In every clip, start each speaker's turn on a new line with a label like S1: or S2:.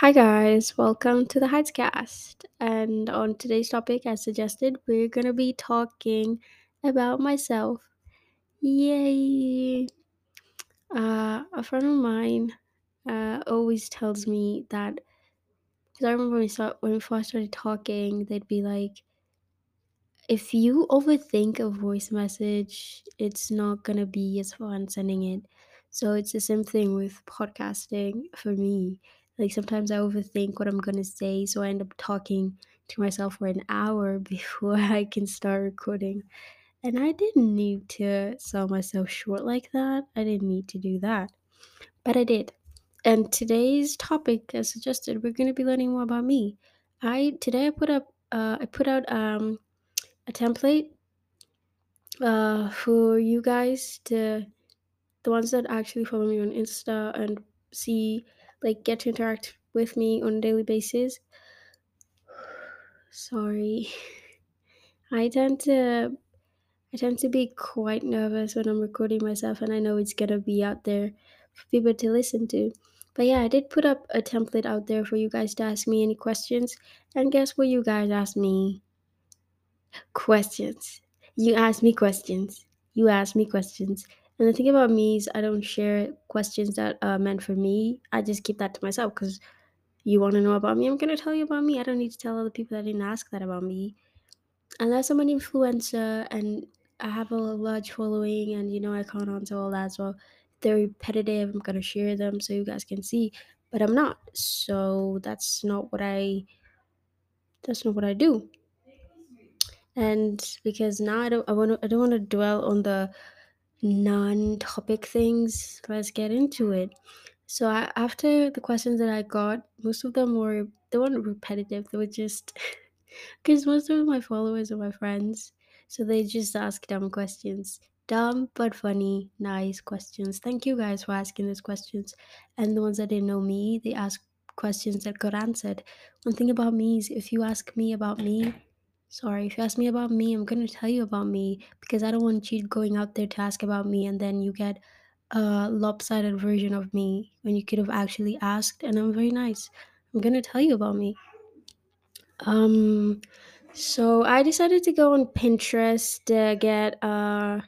S1: Hi guys, welcome to the Heightscast. And on today's topic, as suggested, we're gonna be talking about myself. Yay! Uh, a friend of mine uh, always tells me that because I remember when we start when we first started talking, they'd be like, if you overthink a voice message, it's not gonna be as fun sending it. So it's the same thing with podcasting for me. Like sometimes I overthink what I'm gonna say, so I end up talking to myself for an hour before I can start recording. And I didn't need to sell myself short like that. I didn't need to do that. But I did. And today's topic, as suggested, we're gonna be learning more about me. I today I put up uh, I put out um a template uh, for you guys to the ones that actually follow me on Insta and see like get to interact with me on a daily basis. Sorry. I tend to I tend to be quite nervous when I'm recording myself and I know it's gonna be out there for people to listen to. But yeah, I did put up a template out there for you guys to ask me any questions. And guess what you guys asked me? Questions. You asked me questions. You asked me questions. And the thing about me is I don't share questions that are meant for me. I just keep that to myself because you want to know about me. I'm going to tell you about me. I don't need to tell other people that didn't ask that about me. Unless I'm an influencer and I have a large following and you know I can't answer all that as well. They're repetitive, I'm going to share them so you guys can see. But I'm not. So that's not what I that's not what I do and because now I don't I want to I don't want to dwell on the non-topic things. Let's get into it. So I, after the questions that I got, most of them were they weren't repetitive. They were just because most of my followers are my friends, so they just ask dumb questions. Dumb but funny, nice questions. Thank you guys for asking those questions. And the ones that didn't know me, they ask questions that got answered. One thing about me is if you ask me about me, Sorry, if you ask me about me, I'm gonna tell you about me because I don't want you going out there to ask about me and then you get a lopsided version of me when you could have actually asked and I'm very nice. I'm gonna tell you about me. Um so I decided to go on Pinterest to get uh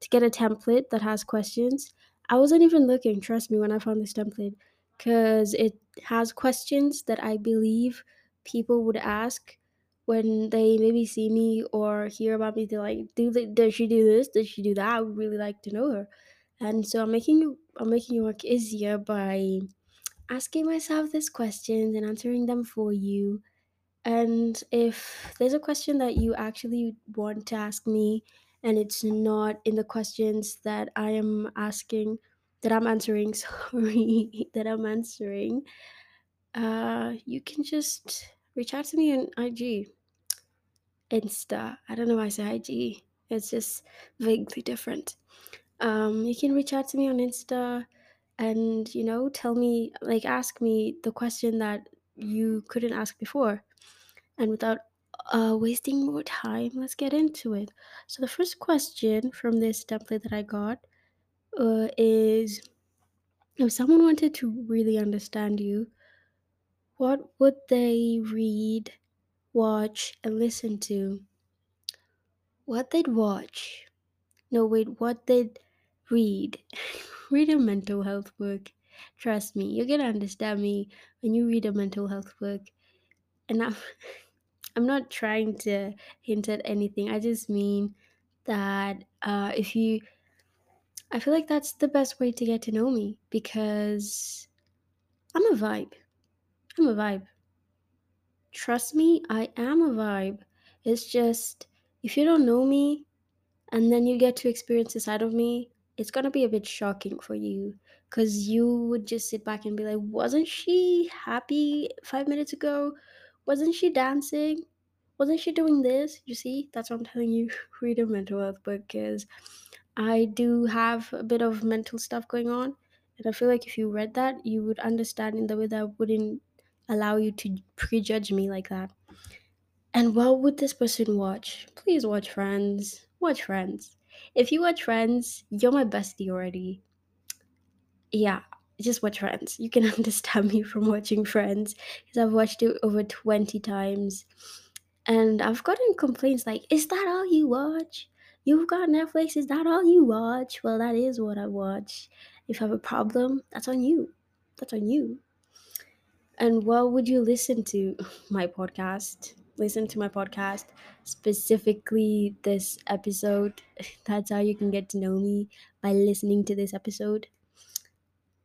S1: to get a template that has questions. I wasn't even looking, trust me, when I found this template, because it has questions that I believe people would ask when they maybe see me or hear about me. They're like, "Do they, does she do this? Does she do that?" I would really like to know her, and so I'm making I'm making your work easier by asking myself these questions and answering them for you and if there's a question that you actually want to ask me and it's not in the questions that I am asking, that I'm answering, sorry, that I'm answering, uh, you can just reach out to me on IG, Insta. I don't know why I say IG. It's just vaguely different. Um, you can reach out to me on Insta and, you know, tell me, like, ask me the question that you couldn't ask before and without uh, wasting more time, let's get into it. So, the first question from this template that I got uh, is if someone wanted to really understand you, what would they read, watch, and listen to? What they'd watch? No, wait, what they'd read? read a mental health book. Trust me, you're gonna understand me when you read a mental health book. And I'm, I'm not trying to hint at anything. I just mean that uh, if you, I feel like that's the best way to get to know me because I'm a vibe. I'm a vibe. Trust me, I am a vibe. It's just if you don't know me and then you get to experience the side of me, it's gonna be a bit shocking for you because you would just sit back and be like, wasn't she happy five minutes ago? Wasn't she dancing? Wasn't she doing this? You see, that's what I'm telling you. Read a mental health book because I do have a bit of mental stuff going on. And I feel like if you read that, you would understand in the way that I wouldn't allow you to prejudge me like that. And what would this person watch? Please watch Friends. Watch Friends. If you watch Friends, you're my bestie already. Yeah, just watch Friends. You can understand me from watching Friends because I've watched it over 20 times. And I've gotten complaints like, is that all you watch? You've got Netflix, is that all you watch? Well, that is what I watch. If I have a problem, that's on you. That's on you. And what would you listen to? My podcast. Listen to my podcast, specifically this episode. That's how you can get to know me by listening to this episode.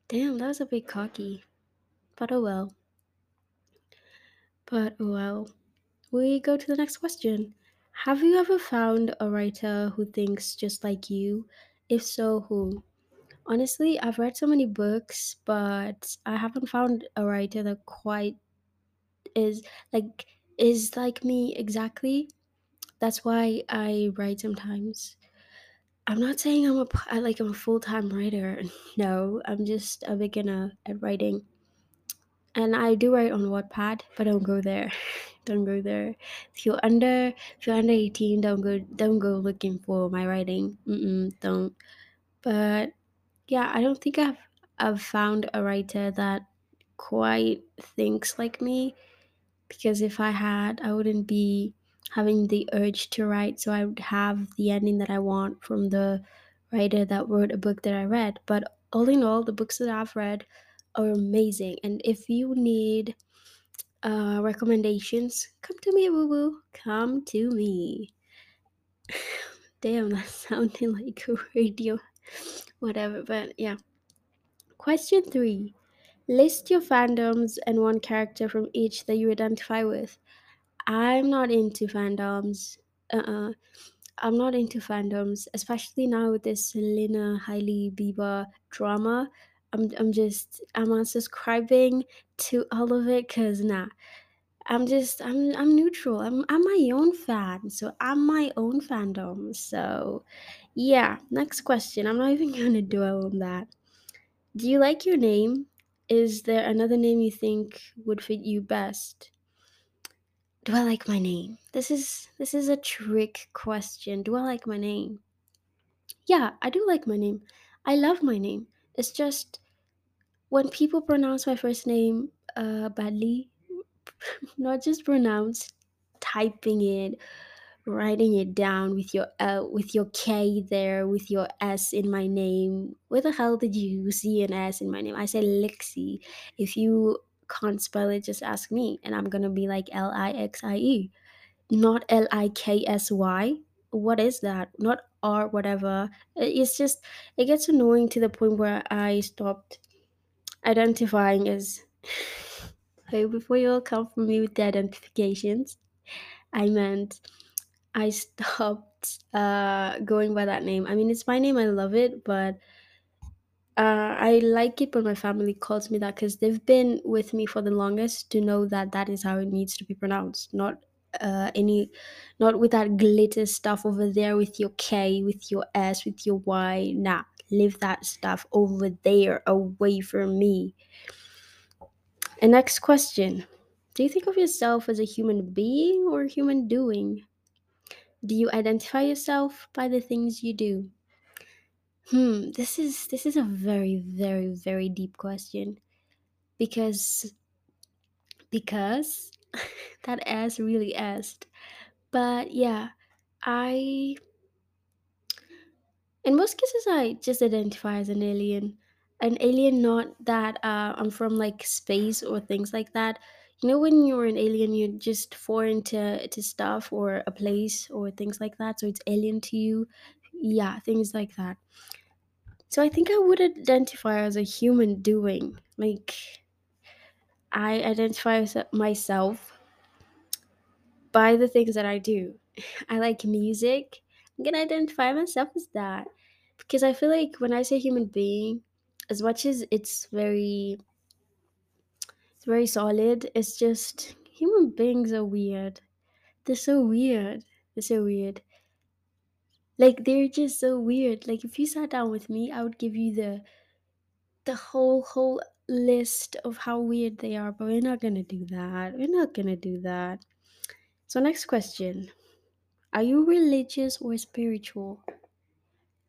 S1: Damn, that was a bit cocky. But oh well. But oh well. We go to the next question. Have you ever found a writer who thinks just like you? If so, who? Honestly, I've read so many books, but I haven't found a writer that quite is like is like me exactly. That's why I write sometimes. I'm not saying I'm a like I'm a full-time writer. No, I'm just a beginner at writing. And I do write on Wattpad, but don't go there. don't go there. If you're under if you're under 18, don't go don't go looking for my writing. Mm-mm, don't. But yeah, I don't think I've I've found a writer that quite thinks like me because if I had, I wouldn't be having the urge to write, so I would have the ending that I want from the writer that wrote a book that I read. But all in all, the books that I've read are amazing. And if you need uh, recommendations, come to me, woo woo. Come to me. Damn, that sounded like a radio. Whatever, but yeah. Question three List your fandoms and one character from each that you identify with. I'm not into fandoms. Uh-uh. I'm not into fandoms, especially now with this Selena Hailey Bieber drama. I'm I'm just I'm unsubscribing to all of it because nah. I'm just I'm I'm neutral. I'm I'm my own fan, so I'm my own fandom. So yeah, next question. I'm not even gonna dwell on that. Do you like your name? Is there another name you think would fit you best? Do I like my name? This is this is a trick question. Do I like my name? Yeah, I do like my name. I love my name. It's just when people pronounce my first name uh, badly, not just pronounce, typing it, writing it down with your uh, with your K there, with your S in my name. Where the hell did you see an S in my name? I say Lixie. If you can't spell it, just ask me, and I'm gonna be like L I X I E not L I K S Y. What is that? Not R, whatever. It's just, it gets annoying to the point where I stopped identifying as. before you all come for me with the identifications, I meant I stopped uh, going by that name. I mean, it's my name, I love it, but uh, I like it when my family calls me that because they've been with me for the longest to know that that is how it needs to be pronounced, not uh, any, not with that glitter stuff over there with your K, with your S, with your Y. Nah, leave that stuff over there away from me. And next question Do you think of yourself as a human being or a human doing? Do you identify yourself by the things you do? Hmm, this is this is a very very very deep question because because that ass really asked. But yeah, I in most cases I just identify as an alien. An alien not that uh, I'm from like space or things like that. You know when you're an alien you're just foreign to, to stuff or a place or things like that, so it's alien to you. Yeah, things like that. So I think I would identify as a human doing. Like I identify myself by the things that I do. I like music. I'm gonna identify myself as that because I feel like when I say human being, as much as it's very, very solid, it's just human beings are weird. They're so weird. They're so weird. Like they're just so weird. Like if you sat down with me, I would give you the the whole whole list of how weird they are, but we're not gonna do that. We're not gonna do that. So next question. Are you religious or spiritual?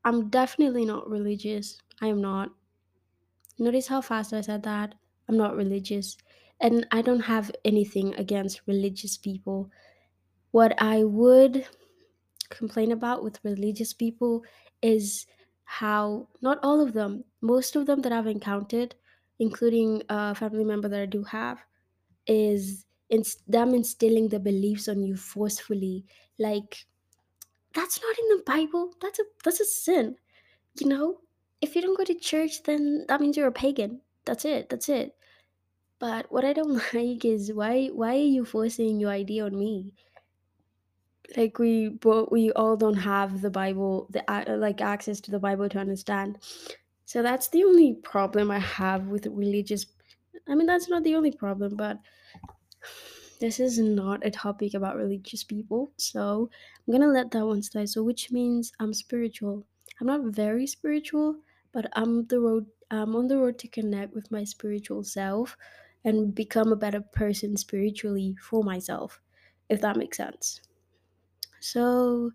S1: I'm definitely not religious. I am not. Notice how fast I said that? I'm not religious. And I don't have anything against religious people. What I would complain about with religious people is how, not all of them, most of them that I've encountered, including a family member that I do have, is inst- them instilling the beliefs on you forcefully. Like, that's not in the Bible. That's a that's a sin. You know? If you don't go to church, then that means you're a pagan. That's it. That's it. But what I don't like is why why are you forcing your idea on me? Like we but we all don't have the Bible, the a- like access to the Bible to understand. So that's the only problem I have with religious. I mean, that's not the only problem, but this is not a topic about religious people. So I'm gonna let that one slide. So which means I'm spiritual. I'm not very spiritual, but I'm the road. I'm on the road to connect with my spiritual self and become a better person spiritually for myself, if that makes sense. So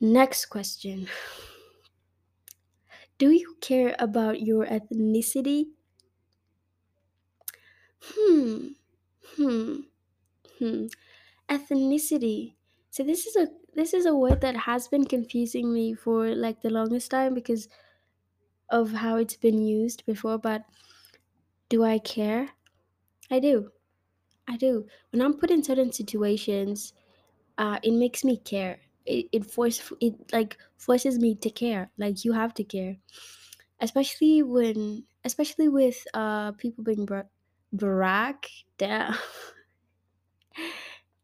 S1: next question: Do you care about your ethnicity? Hmm. Hmm. Hmm. ethnicity so this is a this is a word that has been confusing me for like the longest time because of how it's been used before but do i care i do i do when i'm put in certain situations uh it makes me care it, it force it like forces me to care like you have to care especially when especially with uh people being bra- black damn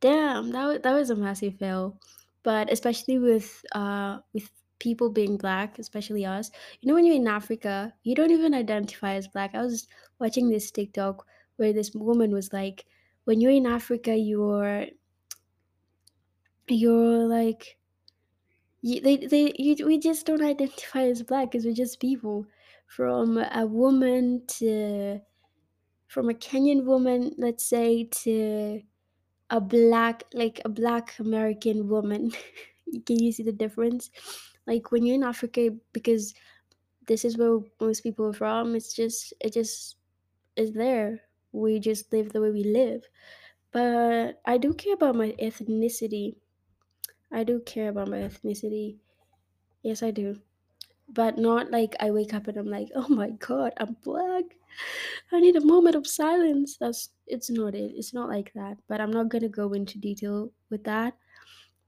S1: Damn, that that was a massive fail. But especially with uh with people being black, especially us. You know when you're in Africa, you don't even identify as black. I was watching this TikTok where this woman was like, when you're in Africa, you're you're like you, they they you, we just don't identify as black because we're just people. From a woman to from a Kenyan woman, let's say, to a black like a black american woman. Can you see the difference? Like when you're in africa because this is where most people are from it's just it just is there we just live the way we live. But i do care about my ethnicity. I do care about my ethnicity. Yes i do. But not like i wake up and i'm like oh my god i'm black. I need a moment of silence. That's it's not it. It's not like that. But i'm not gonna go into detail with that.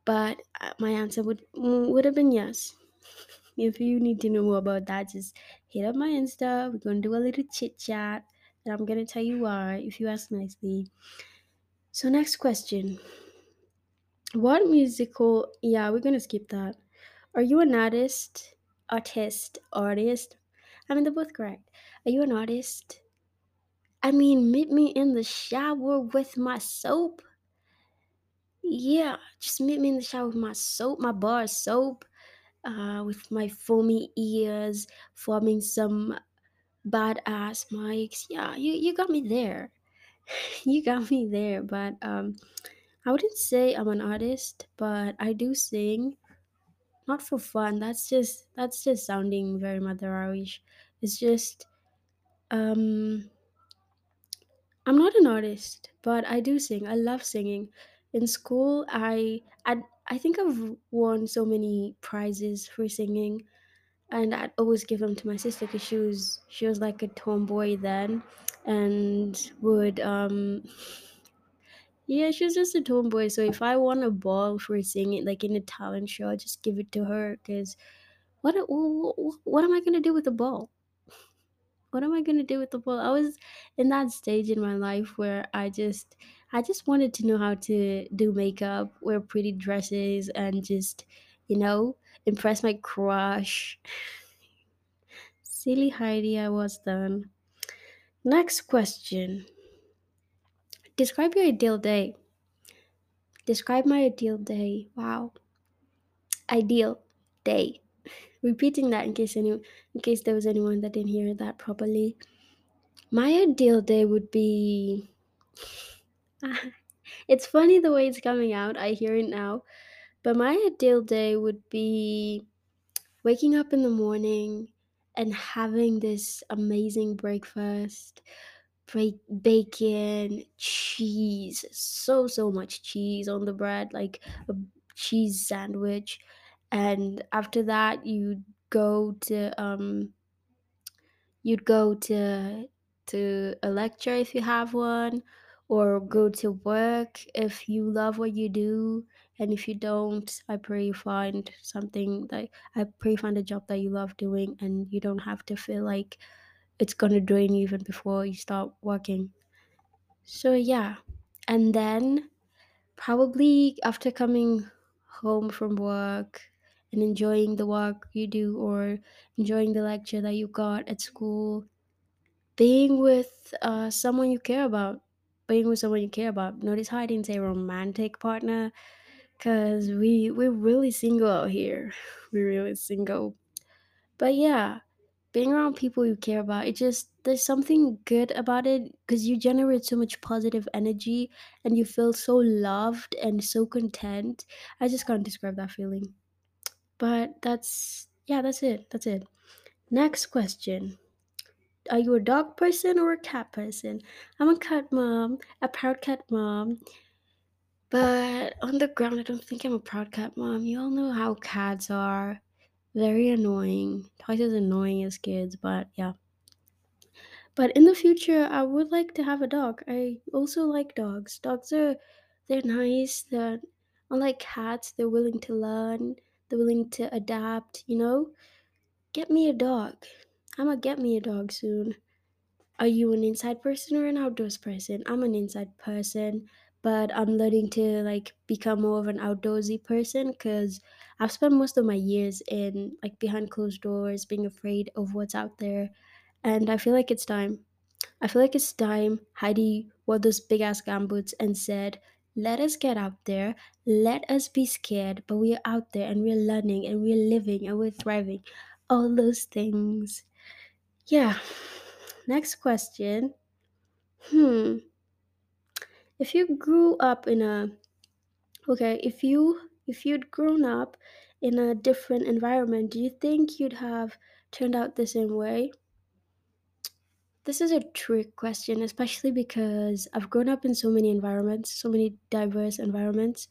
S1: But uh, my answer would mm, would have been yes. If you need to know more about that, just hit up my Insta. We're gonna do a little chit chat, and I'm gonna tell you why if you ask nicely. So next question: What musical? Yeah, we're gonna skip that. Are you an artist? Artist? Artist? I mean, they're both correct. Are you an artist? I mean, meet me in the shower with my soap. Yeah, just meet me in the shower with my soap, my bar soap uh, with my foamy ears, forming some badass mics. Yeah, you, you got me there. you got me there. But um, I wouldn't say I'm an artist, but I do sing. Not for fun. That's just that's just sounding very Madarawish. It's just um, I'm not an artist, but I do sing. I love singing. In school, I I I think I've won so many prizes for singing and I'd always give them to my sister because she was she was like a tomboy then, and would um yeah she was just a tomboy. So if I won a ball for singing like in a talent show, I'd just give it to her because what what what am I gonna do with the ball? What am I gonna do with the ball? I was in that stage in my life where I just I just wanted to know how to do makeup, wear pretty dresses, and just you know impress my crush Silly Heidi, I was done. Next question. Describe your ideal day. Describe my ideal day. Wow. Ideal day. Repeating that in case any in case there was anyone that didn't hear that properly. My ideal day would be It's funny the way it's coming out. I hear it now. But my ideal day would be waking up in the morning and having this amazing breakfast break bacon cheese so so much cheese on the bread like a cheese sandwich. And after that you'd go to um you'd go to to a lecture if you have one or go to work if you love what you do and if you don't i pray you find something that i pray you find a job that you love doing and you don't have to feel like it's gonna drain you even before you start working. So yeah. And then probably after coming home from work and enjoying the work you do or enjoying the lecture that you got at school being with uh, someone you care about being with someone you care about notice how i didn't say romantic partner because we we're really single out here. We're really single. But yeah being around people you care about it just there's something good about it because you generate so much positive energy and you feel so loved and so content. I just can't describe that feeling. But that's yeah that's it that's it. Next question. Are you a dog person or a cat person? I'm a cat mom, a proud cat mom. But on the ground, I don't think I'm a proud cat mom. You all know how cats are. Very annoying. Twice as annoying as kids, but yeah. But in the future, I would like to have a dog. I also like dogs. Dogs are, they're nice. They're, unlike cats, they're willing to learn. They're willing to adapt, you know? Get me a dog. I'm gonna get me a dog soon. Are you an inside person or an outdoors person? I'm an inside person, but I'm learning to like become more of an outdoorsy person because I've spent most of my years in like behind closed doors, being afraid of what's out there, and I feel like it's time. I feel like it's time Heidi wore those big ass gumboots and said, "Let us get out there. Let us be scared, but we are out there and we're learning and we're living and we're thriving." All those things. Yeah. Next question. Hmm. If you grew up in a okay, if you if you'd grown up in a different environment, do you think you'd have turned out the same way? This is a trick question, especially because I've grown up in so many environments, so many diverse environments,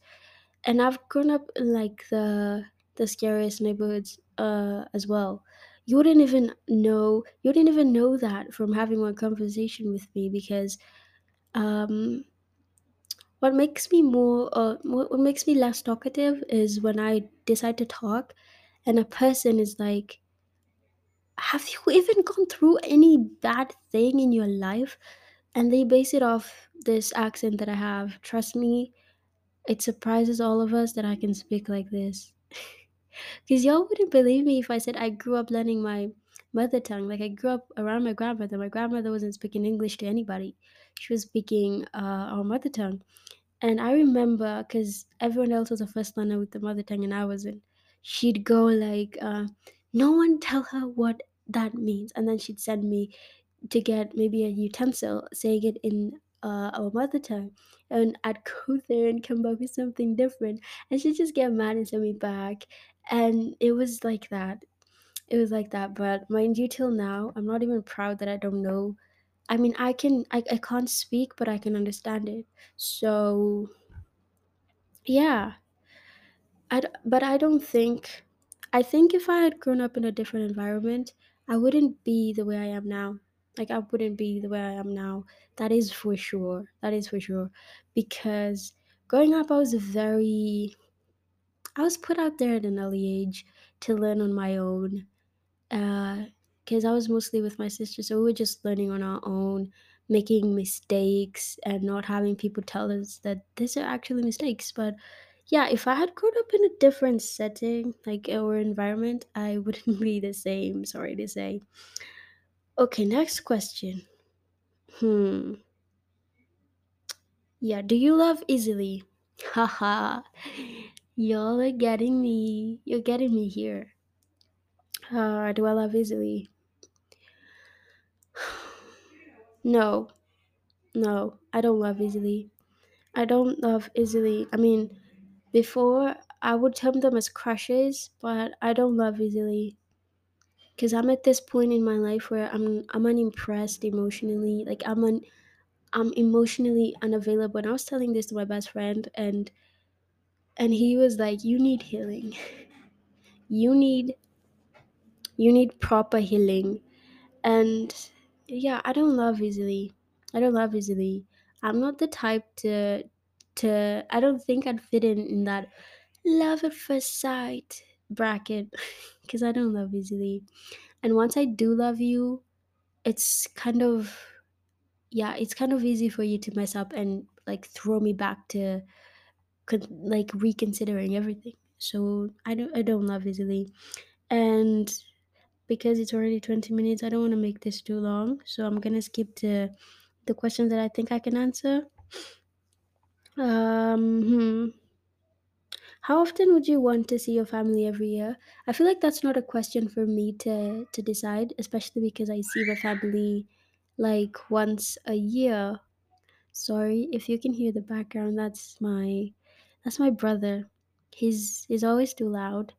S1: and I've grown up in like the the scariest neighborhoods uh, as well. You wouldn't even know you wouldn't even know that from having one conversation with me because um, What makes me more, uh, what, what makes me less talkative is when I decide to talk and a person is like, Have you even gone through any bad thing in your life? And they base it off this accent that I have. Trust me, it surprises all of us that I can speak like this. Because y'all wouldn't believe me if I said I grew up learning my mother tongue. Like I grew up around my grandmother. My grandmother wasn't speaking English to anybody, she was speaking uh, our mother tongue. And I remember because everyone else was a first learner with the mother tongue and I wasn't. She'd go like, uh, "No one tell her what that means," and then she'd send me to get maybe a utensil saying it in uh, our mother tongue, and I'd go there and come back with something different, and she'd just get mad and send me back, and it was like that. It was like that. But mind you, till now, I'm not even proud that I don't know. I mean, I can, I, I can't speak, but I can understand it. So yeah, I but I don't think I think if I had grown up in a different environment, I wouldn't be the way I am now. Like, I wouldn't be the way I am now. That is for sure. That is for sure. Because growing up, I was very I was put out there at an early age to learn on my own. Uh, Because I was mostly with my sister, so we were just learning on our own, making mistakes, and not having people tell us that these are actually mistakes. But yeah, if I had grown up in a different setting, like our environment, I wouldn't be the same. Sorry to say. Okay, next question. Hmm. Yeah, do you love easily? Haha. Y'all are getting me. You're getting me here. Uh, do I love easily? No, no, I don't love easily. I don't love easily. I mean, before I would term them as crushes, but I don't love easily because I'm at this point in my life where I'm I'm unimpressed emotionally. Like I'm un, I'm emotionally unavailable. And I was telling this to my best friend, and and he was like, "You need healing. you need you need proper healing." And yeah, I don't love easily. I don't love easily. I'm not the type to to. I don't think I'd fit in in that love at first sight bracket because I don't love easily. And once I do love you, it's kind of yeah, it's kind of easy for you to mess up and like throw me back to like reconsidering everything. So I don't I don't love easily, and because it's already twenty minutes, I don't want to make this too long. So I'm gonna skip to the questions that I think I can answer. Um, hmm. How often would you want to see your family every year? I feel like that's not a question for me to to decide, especially because I see my family like once a year. Sorry if you can hear the background. That's my that's my brother. He's he's always too loud.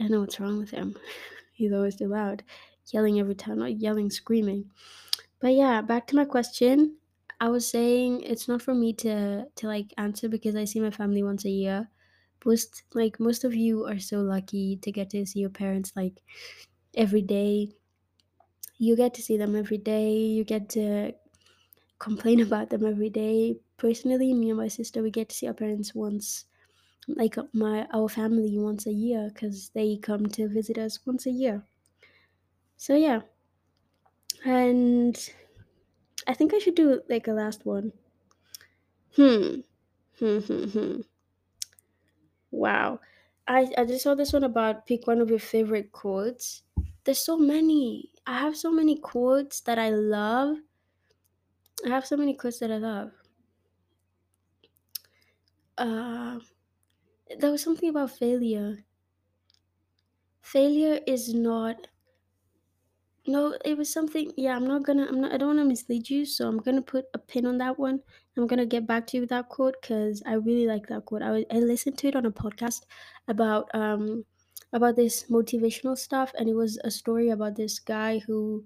S1: I don't know what's wrong with him. he's always too loud, yelling every time, not yelling, screaming. But yeah, back to my question. I was saying it's not for me to to like answer because I see my family once a year. Most like most of you are so lucky to get to see your parents like every day. You get to see them every day. You get to complain about them every day. Personally, me and my sister we get to see our parents once like my our family once a year cuz they come to visit us once a year. So yeah. And I think I should do like a last one. Hmm. Hmm, hmm, hmm. Wow. I, I just saw this one about pick one of your favorite quotes. There's so many. I have so many quotes that I love. I have so many quotes that I love. Uh, there was something about failure. Failure is not No, it was something yeah, I'm not gonna I'm not I don't wanna mislead you, so I'm gonna put a pin on that one. I'm gonna get back to you with that quote because I really like that quote. I I listened to it on a podcast about um about this motivational stuff and it was a story about this guy who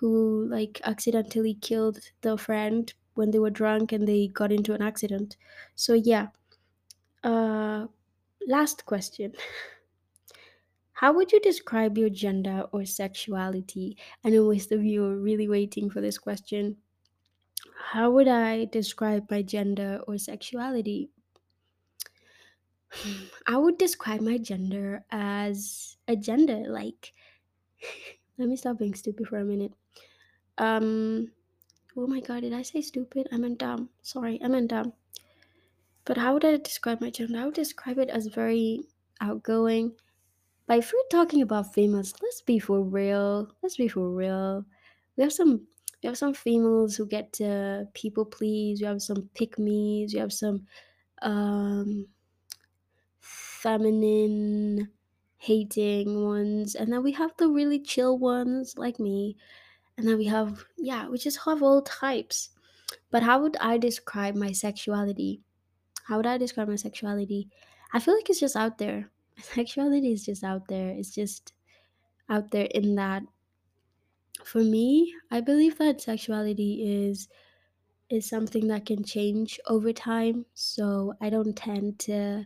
S1: who like accidentally killed the friend when they were drunk and they got into an accident. So yeah. Uh last question. How would you describe your gender or sexuality? I know most of you are really waiting for this question. How would I describe my gender or sexuality? I would describe my gender as a gender. Like, let me stop being stupid for a minute. Um, oh my god, did I say stupid? I meant dumb. Sorry, I meant dumb. But how would I describe my gender? I would describe it as very outgoing, But if we're talking about females, let's be for real. Let's be for real. We have some we have some females who get to people please. We have some pick me's. We have some um feminine hating ones. And then we have the really chill ones like me. And then we have yeah, we just have all types. But how would I describe my sexuality? How would I describe my sexuality? I feel like it's just out there. My Sexuality is just out there. It's just out there in that for me i believe that sexuality is is something that can change over time so i don't tend to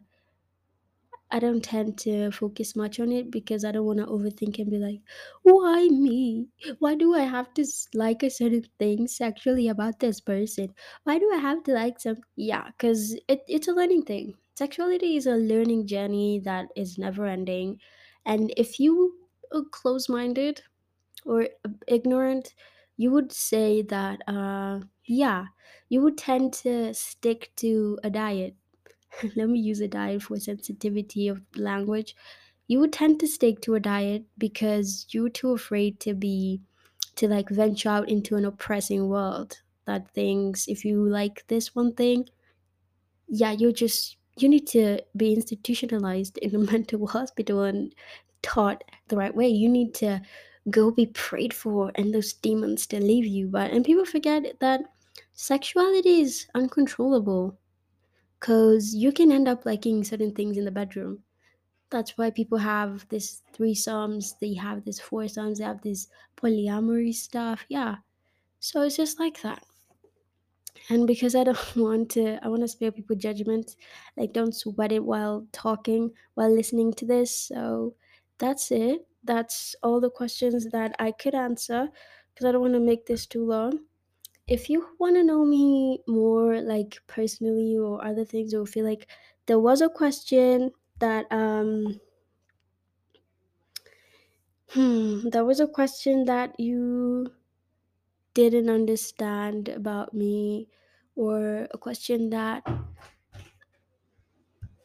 S1: i don't tend to focus much on it because i don't want to overthink and be like why me? Why do i have to like a certain thing sexually about this person? Why do i have to like some yeah because it, it's a learning thing. Sexuality is a learning journey that is never ending. And if you are close-minded or ignorant, you would say that, uh, yeah, you would tend to stick to a diet. Let me use a diet for sensitivity of language. You would tend to stick to a diet because you're too afraid to be, to like venture out into an oppressing world that thinks if you like this one thing, yeah, you're just you need to be institutionalized in a mental hospital and taught the right way. You need to go be prayed for and those demons to leave you. But and people forget that sexuality is uncontrollable because you can end up liking certain things in the bedroom. That's why people have this threesomes, they have this foursomes, they have this polyamory stuff. Yeah. So it's just like that. And because I don't want to, I want to spare people judgment. Like, don't sweat it while talking, while listening to this. So that's it. That's all the questions that I could answer because I don't want to make this too long. If you want to know me more, like personally or other things, or feel like there was a question that, um, hmm, there was a question that you didn't understand about me, or a question that